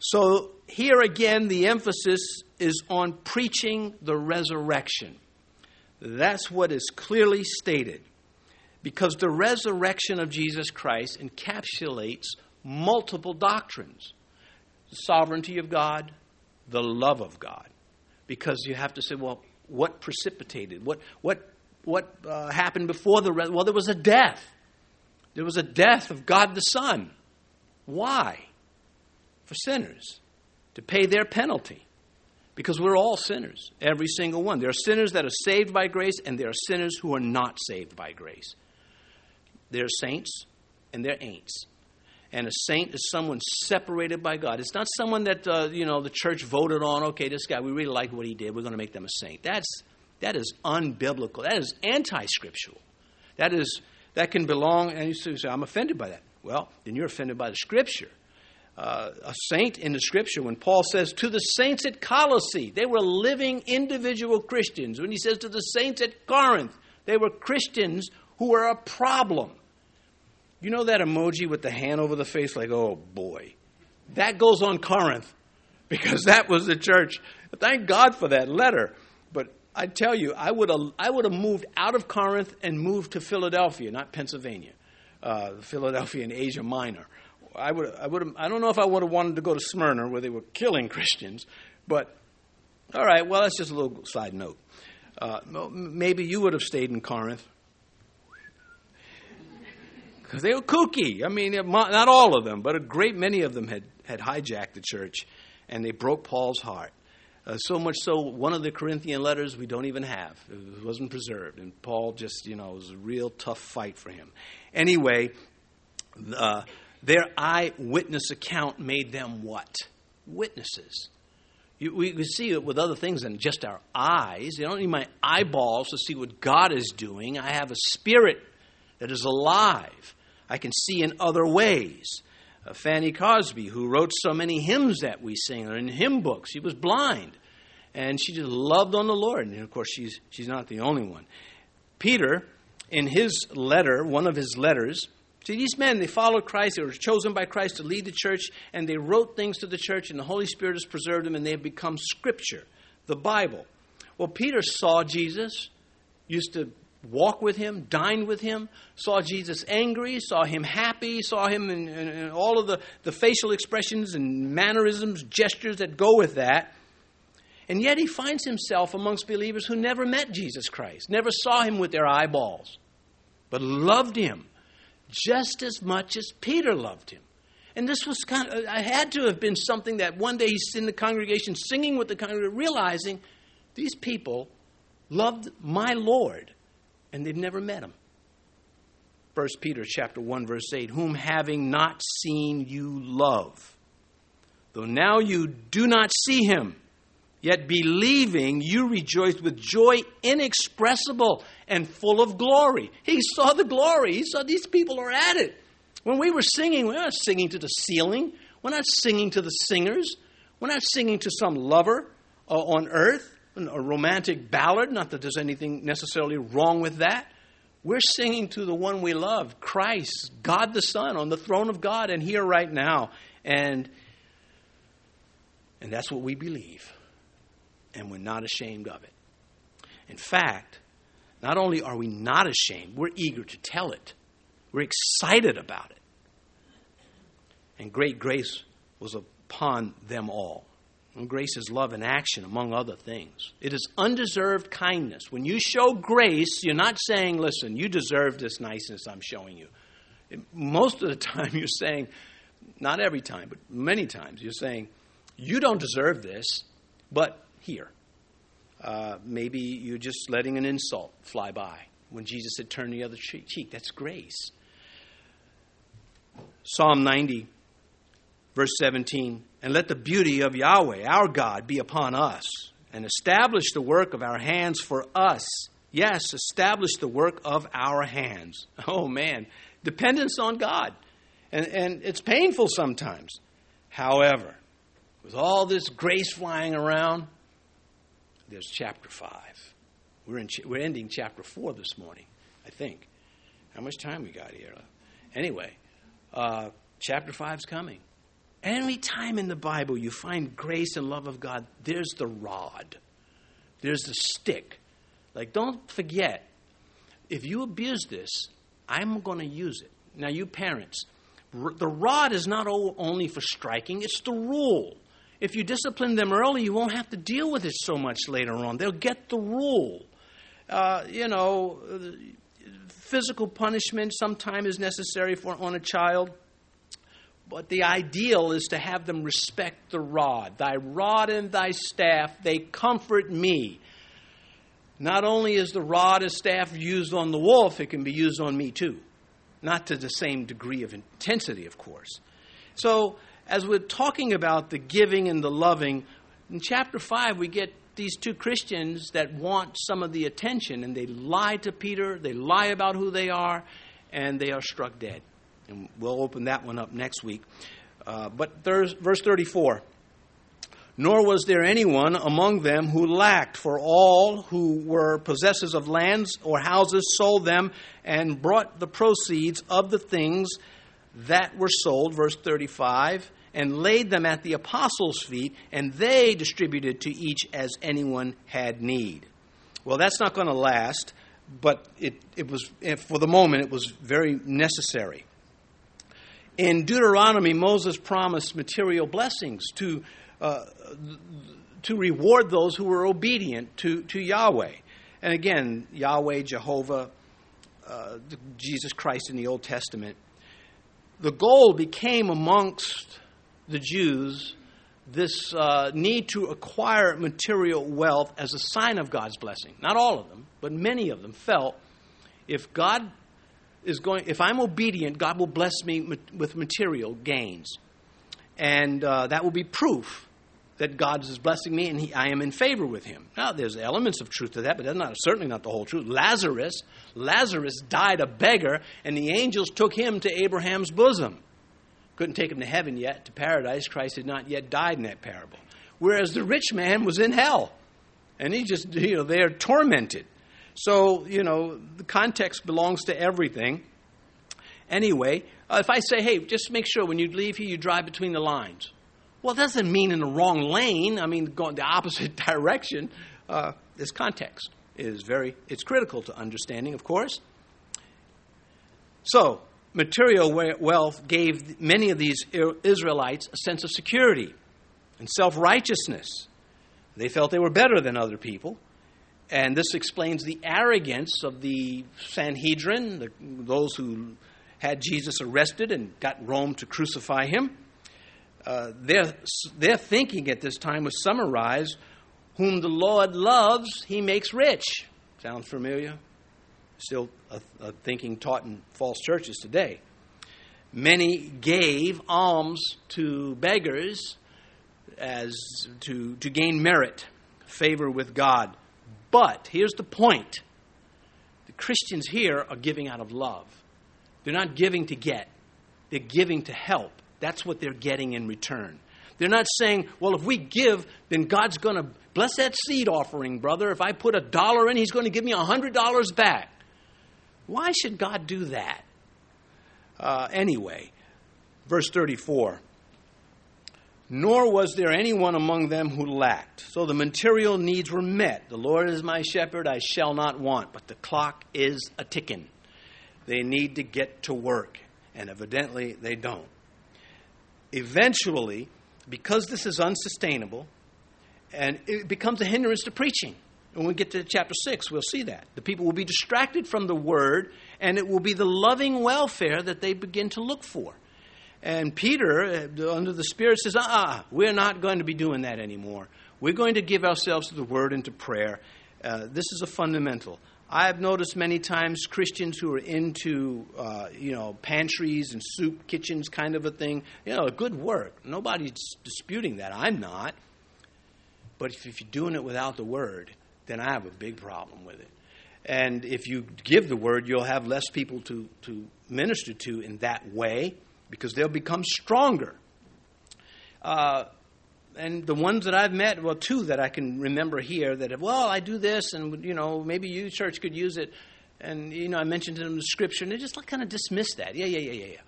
[SPEAKER 1] So, here again, the emphasis is on preaching the resurrection. That's what is clearly stated. Because the resurrection of Jesus Christ encapsulates multiple doctrines the sovereignty of God, the love of God. Because you have to say, well, what precipitated? What, what what uh, happened before the res- well there was a death there was a death of god the son why for sinners to pay their penalty because we're all sinners every single one there are sinners that are saved by grace and there are sinners who are not saved by grace there are saints and there ain'ts and a saint is someone separated by God. It's not someone that uh, you know the church voted on. Okay, this guy we really like what he did. We're going to make them a saint. That's that is unbiblical. That is anti-scriptural. That is that can belong. And you say, "I'm offended by that." Well, then you're offended by the Scripture. Uh, a saint in the Scripture, when Paul says to the saints at Colossae, they were living individual Christians. When he says to the saints at Corinth, they were Christians who were a problem. You know that emoji with the hand over the face, like, oh boy. That goes on Corinth because that was the church. Thank God for that letter. I tell you, I would have I would have moved out of Corinth and moved to Philadelphia, not Pennsylvania, uh, Philadelphia in Asia Minor. I would I would I don't know if I would have wanted to go to Smyrna where they were killing Christians, but all right. Well, that's just a little side note. Uh, maybe you would have stayed in Corinth because they were kooky. I mean, not all of them, but a great many of them had had hijacked the church, and they broke Paul's heart. Uh, so much so, one of the Corinthian letters we don't even have. It wasn't preserved. And Paul just, you know, it was a real tough fight for him. Anyway, uh, their eyewitness account made them what? Witnesses. You, we, we see it with other things than just our eyes. You don't need my eyeballs to see what God is doing. I have a spirit that is alive. I can see in other ways. Uh, Fanny Crosby, who wrote so many hymns that we sing, or in hymn books. She was blind, and she just loved on the Lord. And of course, she's, she's not the only one. Peter, in his letter, one of his letters, See, these men, they followed Christ. They were chosen by Christ to lead the church, and they wrote things to the church, and the Holy Spirit has preserved them, and they have become Scripture, the Bible. Well, Peter saw Jesus, used to walk with him, dine with him, saw Jesus angry, saw him happy, saw him in, in, in, all of the, the facial expressions and mannerisms, gestures that go with that. And yet he finds himself amongst believers who never met Jesus Christ, never saw him with their eyeballs, but loved him just as much as Peter loved him. And this was kind of, I had to have been something that one day he's in the congregation singing with the congregation, realizing these people loved my Lord and they've never met him. 1 Peter chapter 1 verse 8, whom having not seen you love. Though now you do not see him, yet believing you rejoice with joy inexpressible and full of glory. He saw the glory. He saw these people are at it. When we were singing, we're not singing to the ceiling. We're not singing to the singers. We're not singing to some lover uh, on earth, a romantic ballad. Not that there's anything necessarily wrong with that. We're singing to the one we love, Christ, God the Son, on the throne of God and here right now. And, and that's what we believe. And we're not ashamed of it. In fact, not only are we not ashamed, we're eager to tell it. We're excited about it. And great grace was upon them all. And grace is love in action, among other things. It is undeserved kindness. When you show grace, you're not saying, listen, you deserve this niceness I'm showing you. Most of the time, you're saying, not every time, but many times, you're saying, you don't deserve this, but here. Uh, maybe you're just letting an insult fly by when Jesus said, turn the other cheek. That's grace. Psalm 90, verse 17 and let the beauty of Yahweh, our God, be upon us, and establish the work of our hands for us. Yes, establish the work of our hands. Oh man, dependence on God. And, and it's painful sometimes. However, with all this grace flying around, there's chapter 5. We're, in, we're ending chapter 4 this morning, I think. How much time we got here? Anyway, uh, chapter 5 is coming. Any time in the Bible you find grace and love of God, there's the rod, there's the stick. Like, don't forget, if you abuse this, I'm going to use it. Now, you parents, the rod is not only for striking, it's the rule. If you discipline them early, you won't have to deal with it so much later on. They'll get the rule. Uh, you know, physical punishment sometimes is necessary for on a child. But the ideal is to have them respect the rod. Thy rod and thy staff, they comfort me. Not only is the rod and staff used on the wolf, it can be used on me too. Not to the same degree of intensity, of course. So, as we're talking about the giving and the loving, in chapter 5, we get these two Christians that want some of the attention, and they lie to Peter, they lie about who they are, and they are struck dead. And we'll open that one up next week. Uh, but there's verse 34 Nor was there anyone among them who lacked, for all who were possessors of lands or houses sold them and brought the proceeds of the things that were sold, verse 35, and laid them at the apostles' feet, and they distributed to each as anyone had need. Well, that's not going to last, but it, it was, for the moment, it was very necessary. In Deuteronomy, Moses promised material blessings to, uh, to reward those who were obedient to, to Yahweh. And again, Yahweh, Jehovah, uh, Jesus Christ in the Old Testament. The goal became amongst the Jews this uh, need to acquire material wealth as a sign of God's blessing. Not all of them, but many of them felt if God is going, if I'm obedient, God will bless me with material gains. And uh, that will be proof that God is blessing me and he, I am in favor with him. Now, there's elements of truth to that, but that's not, certainly not the whole truth. Lazarus, Lazarus died a beggar, and the angels took him to Abraham's bosom. Couldn't take him to heaven yet, to paradise. Christ had not yet died in that parable. Whereas the rich man was in hell, and he just, you know, they're tormented. So, you know, the context belongs to everything. Anyway, uh, if I say, hey, just make sure when you leave here, you drive between the lines. Well, it doesn't mean in the wrong lane. I mean, going the opposite direction. Uh, this context is very, it's critical to understanding, of course. So, material wealth gave many of these Israelites a sense of security and self righteousness. They felt they were better than other people. And this explains the arrogance of the Sanhedrin, the, those who had Jesus arrested and got Rome to crucify him. Uh, their, their thinking at this time was summarized Whom the Lord loves, he makes rich. Sounds familiar? Still a, a thinking taught in false churches today. Many gave alms to beggars as to, to gain merit, favor with God. But here's the point the Christians here are giving out of love, they're not giving to get. They're giving to help. That's what they're getting in return. They're not saying, well, if we give, then God's going to bless that seed offering, brother. If I put a dollar in, He's going to give me a $100 back. Why should God do that? Uh, anyway, verse 34 Nor was there anyone among them who lacked. So the material needs were met. The Lord is my shepherd, I shall not want. But the clock is a ticking. They need to get to work, and evidently they don't. Eventually, because this is unsustainable, and it becomes a hindrance to preaching. When we get to chapter 6, we'll see that. The people will be distracted from the word, and it will be the loving welfare that they begin to look for. And Peter, uh, under the Spirit, says, uh uh-uh, uh, we are not going to be doing that anymore. We're going to give ourselves to the word and to prayer. Uh, this is a fundamental. I have noticed many times Christians who are into, uh, you know, pantries and soup kitchens kind of a thing, you know, a good work. Nobody's disputing that. I'm not. But if, if you're doing it without the word, then I have a big problem with it. And if you give the word, you'll have less people to, to minister to in that way because they'll become stronger. Uh, and the ones that I've met, well, two that I can remember here that have, well, I do this, and you know, maybe you church could use it, and you know, I mentioned it in the scripture, and they just like kind of dismiss that. Yeah, yeah, yeah, yeah, yeah.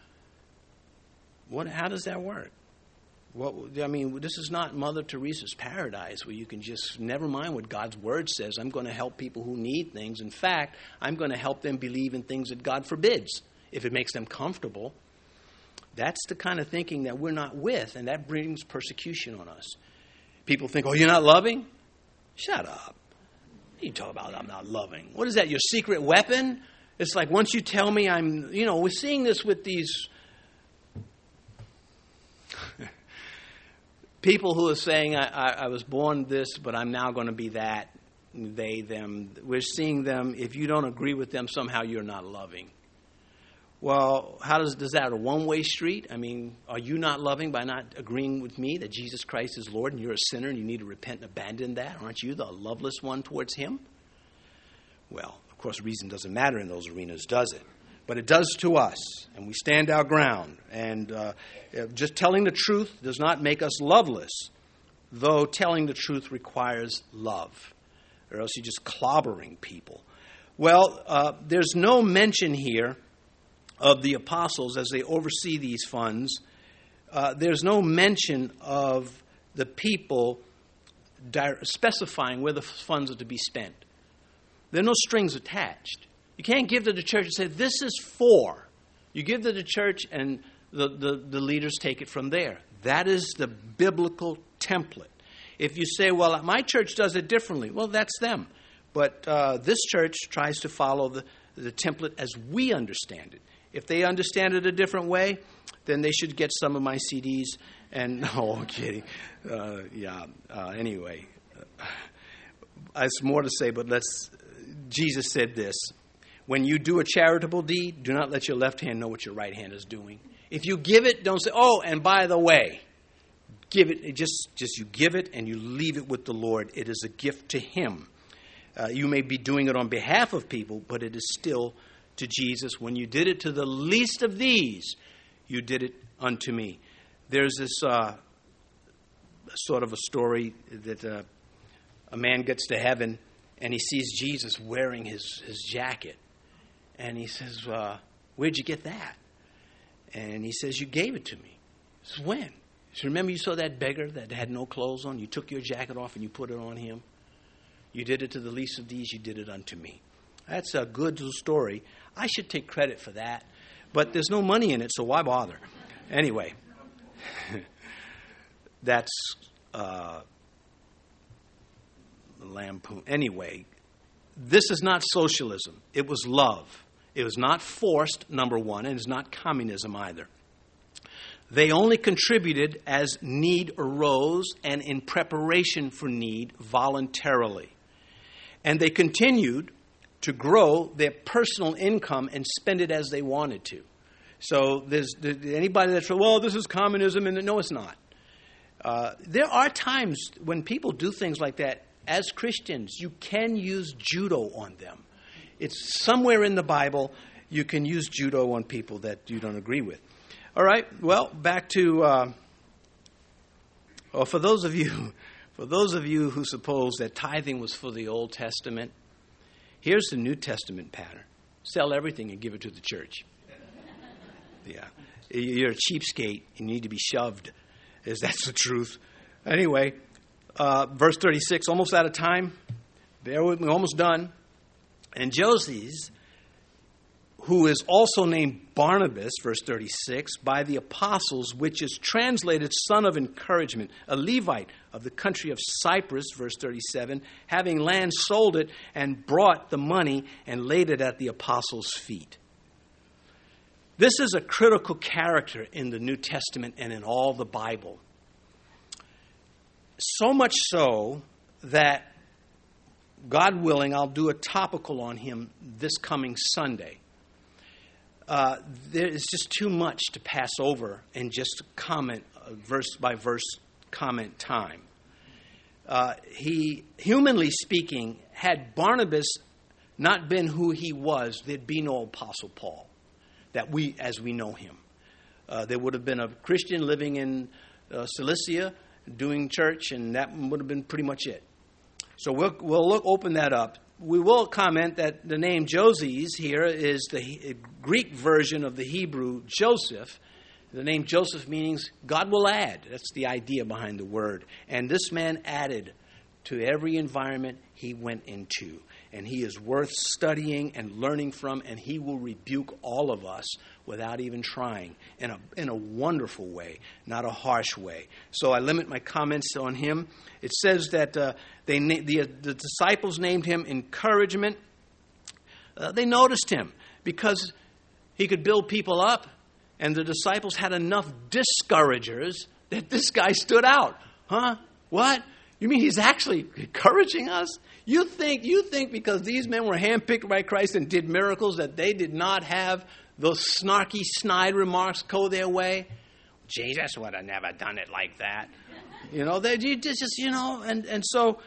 [SPEAKER 1] What? How does that work? What, I mean, this is not Mother Teresa's paradise where you can just never mind what God's word says. I'm going to help people who need things. In fact, I'm going to help them believe in things that God forbids if it makes them comfortable. That's the kind of thinking that we're not with, and that brings persecution on us. People think, oh, you're not loving? Shut up. You talk about I'm not loving. What is that, your secret weapon? It's like once you tell me I'm, you know, we're seeing this with these people who are saying, I, I, I was born this, but I'm now going to be that, they, them. We're seeing them, if you don't agree with them, somehow you're not loving. Well, how does, does that a one way street? I mean, are you not loving by not agreeing with me that Jesus Christ is Lord and you're a sinner and you need to repent and abandon that? Aren't you the loveless one towards Him? Well, of course, reason doesn't matter in those arenas, does it? but it does to us, and we stand our ground. And uh, just telling the truth does not make us loveless, though telling the truth requires love, or else you're just clobbering people. Well, uh, there's no mention here of the apostles as they oversee these funds. Uh, there's no mention of the people di- specifying where the funds are to be spent. There are no strings attached. You can't give to the church and say, this is for. You give to the church and the, the, the leaders take it from there. That is the biblical template. If you say, well, my church does it differently, well, that's them. But uh, this church tries to follow the, the template as we understand it. If they understand it a different way, then they should get some of my CDs. And no, I'm kidding. Uh, yeah. Uh, anyway, uh, it's more to say, but let's. Jesus said this when you do a charitable deed, do not let your left hand know what your right hand is doing. If you give it, don't say, "Oh, and by the way." Give it, just just you give it and you leave it with the Lord. It is a gift to him. Uh, you may be doing it on behalf of people, but it is still to Jesus. When you did it to the least of these, you did it unto me. There's this uh, sort of a story that uh, a man gets to heaven and he sees Jesus wearing his, his jacket. And he says, uh, Where'd you get that? And he says, You gave it to me. He says, When? He says, Remember you saw that beggar that had no clothes on? You took your jacket off and you put it on him? You did it to the least of these, you did it unto me. That's a good story. I should take credit for that, but there's no money in it, so why bother? Anyway, that's uh, lampoon. Anyway, this is not socialism, it was love. It was not forced, number one, and it's not communism either. They only contributed as need arose and in preparation for need voluntarily. And they continued to grow their personal income and spend it as they wanted to. So there's anybody that's well, this is communism, and no, it's not. Uh, there are times when people do things like that. As Christians, you can use judo on them. It's somewhere in the Bible. you can use judo on people that you don't agree with. All right, well, back to. Uh, well, for those of you, for those of you who suppose that tithing was for the Old Testament, here's the New Testament pattern: sell everything and give it to the church. Yeah, you're a cheapskate. You need to be shoved. Is that's the truth? Anyway, uh, verse 36, almost out of time. Bear with me, almost done. And Joses, who is also named Barnabas, verse 36, by the apostles, which is translated son of encouragement, a Levite of the country of Cyprus, verse 37, having land sold it and brought the money and laid it at the apostles' feet. This is a critical character in the New Testament and in all the Bible. So much so that, God willing, I'll do a topical on him this coming Sunday. Uh, there is just too much to pass over and just comment uh, verse by verse comment time. Uh, he, humanly speaking, had Barnabas not been who he was, there'd be no Apostle Paul, that we as we know him. Uh, there would have been a Christian living in uh, Cilicia doing church, and that would have been pretty much it. So we'll, we'll look, open that up. We will comment that the name Joses here is the Greek version of the Hebrew Joseph. The name Joseph means God will add. That's the idea behind the word. And this man added to every environment he went into. And he is worth studying and learning from, and he will rebuke all of us without even trying in a, in a wonderful way, not a harsh way. So I limit my comments on him. It says that uh, they, the, the disciples named him encouragement. Uh, they noticed him because he could build people up, and the disciples had enough discouragers that this guy stood out. Huh? What? You mean he's actually encouraging us? You think you think because these men were handpicked by Christ and did miracles that they did not have those snarky, snide remarks go their way. Jesus would have never done it like that. You know, they just, you know, and, and so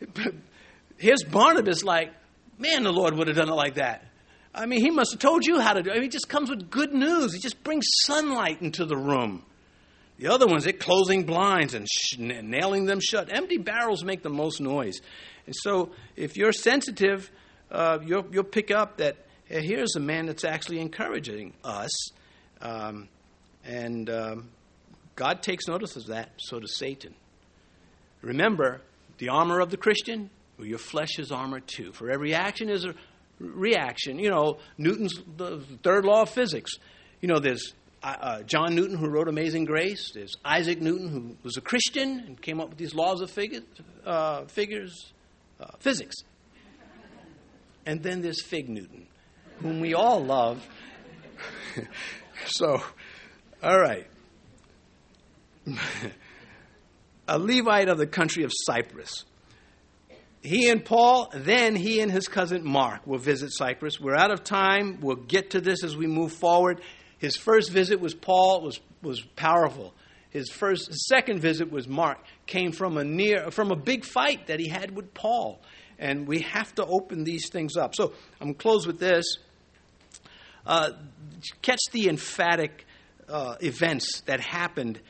[SPEAKER 1] here's Barnabas like, man, the Lord would have done it like that. I mean, he must have told you how to do it. I mean, he just comes with good news. He just brings sunlight into the room. The other ones, they're closing blinds and sh- nailing them shut. Empty barrels make the most noise. And so, if you're sensitive, uh, you'll, you'll pick up that here's a man that's actually encouraging us. Um, and um, God takes notice of that, so does Satan. Remember, the armor of the Christian, well, your flesh is armor too. For every action is a reaction. You know, Newton's the third law of physics. You know, there's uh, uh, John Newton, who wrote Amazing Grace. There's Isaac Newton, who was a Christian and came up with these laws of uh, figures, uh, physics. And then there's Fig Newton, whom we all love. so, all right. a Levite of the country of Cyprus. He and Paul, then he and his cousin Mark will visit Cyprus. We're out of time. We'll get to this as we move forward. His first visit was Paul, was, was powerful. His first, his second visit was Mark, came from a near, from a big fight that he had with Paul. And we have to open these things up. So I'm close with this. Uh, catch the emphatic uh, events that happened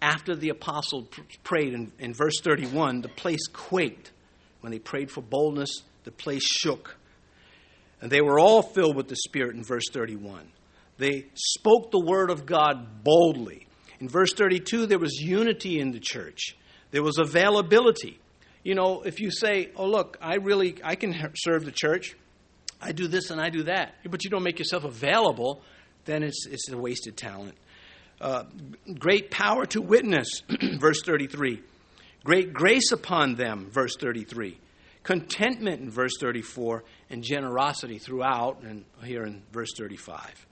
[SPEAKER 1] after the apostle pr- prayed in, in verse 31. The place quaked. When they prayed for boldness, the place shook. And they were all filled with the Spirit in verse 31. They spoke the word of God boldly. In verse 32, there was unity in the church, there was availability. You know, if you say, oh, look, I really, I can serve the church, I do this and I do that, but you don't make yourself available, then it's, it's a wasted talent. Uh, great power to witness, verse 33. Great grace upon them, verse 33. Contentment in verse 34, and generosity throughout, and here in verse 35.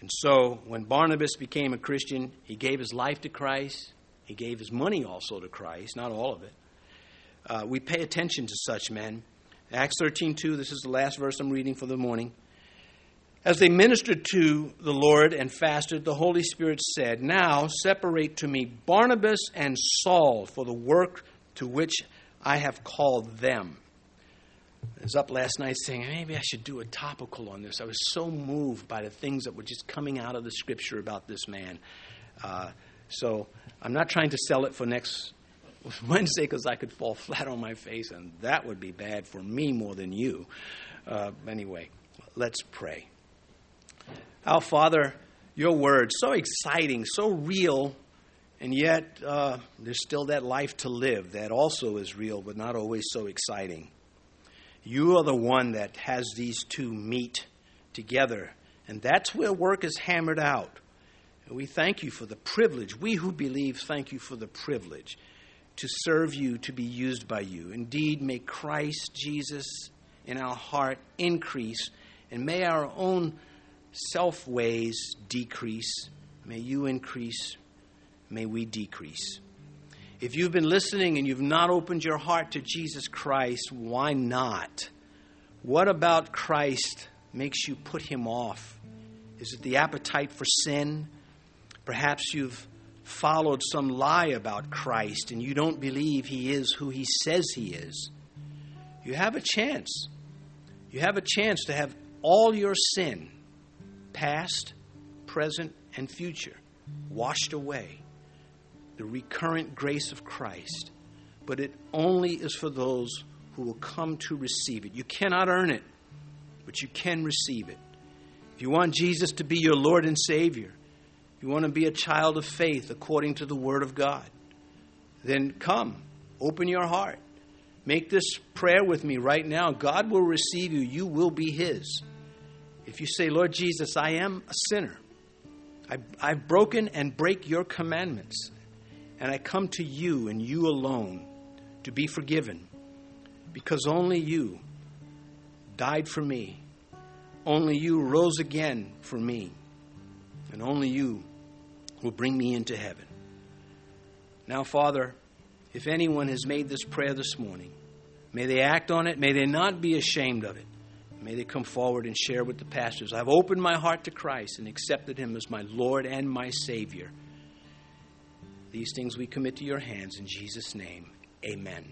[SPEAKER 1] And so, when Barnabas became a Christian, he gave his life to Christ. He gave his money also to Christ, not all of it. Uh, we pay attention to such men. Acts 13:2, this is the last verse I'm reading for the morning. As they ministered to the Lord and fasted, the Holy Spirit said, Now separate to me Barnabas and Saul for the work to which I have called them. I was up last night saying maybe I should do a topical on this. I was so moved by the things that were just coming out of the scripture about this man. Uh, so I'm not trying to sell it for next Wednesday because I could fall flat on my face, and that would be bad for me more than you. Uh, anyway, let's pray. Our Father, your word, so exciting, so real, and yet uh, there's still that life to live that also is real, but not always so exciting. You are the one that has these two meet together, and that's where work is hammered out. And we thank you for the privilege. We who believe thank you for the privilege to serve you, to be used by you. Indeed, may Christ Jesus in our heart increase, and may our own self ways decrease. May you increase, may we decrease. If you've been listening and you've not opened your heart to Jesus Christ, why not? What about Christ makes you put him off? Is it the appetite for sin? Perhaps you've followed some lie about Christ and you don't believe he is who he says he is. You have a chance. You have a chance to have all your sin, past, present, and future, washed away the recurrent grace of Christ, but it only is for those who will come to receive it. You cannot earn it, but you can receive it. If you want Jesus to be your Lord and Savior, you want to be a child of faith according to the Word of God, then come, open your heart. Make this prayer with me right now. God will receive you, you will be His. If you say, Lord Jesus, I am a sinner, I, I've broken and break your commandments and I come to you and you alone to be forgiven because only you died for me. Only you rose again for me. And only you will bring me into heaven. Now, Father, if anyone has made this prayer this morning, may they act on it. May they not be ashamed of it. May they come forward and share with the pastors. I've opened my heart to Christ and accepted him as my Lord and my Savior. These things we commit to your hands in Jesus' name. Amen.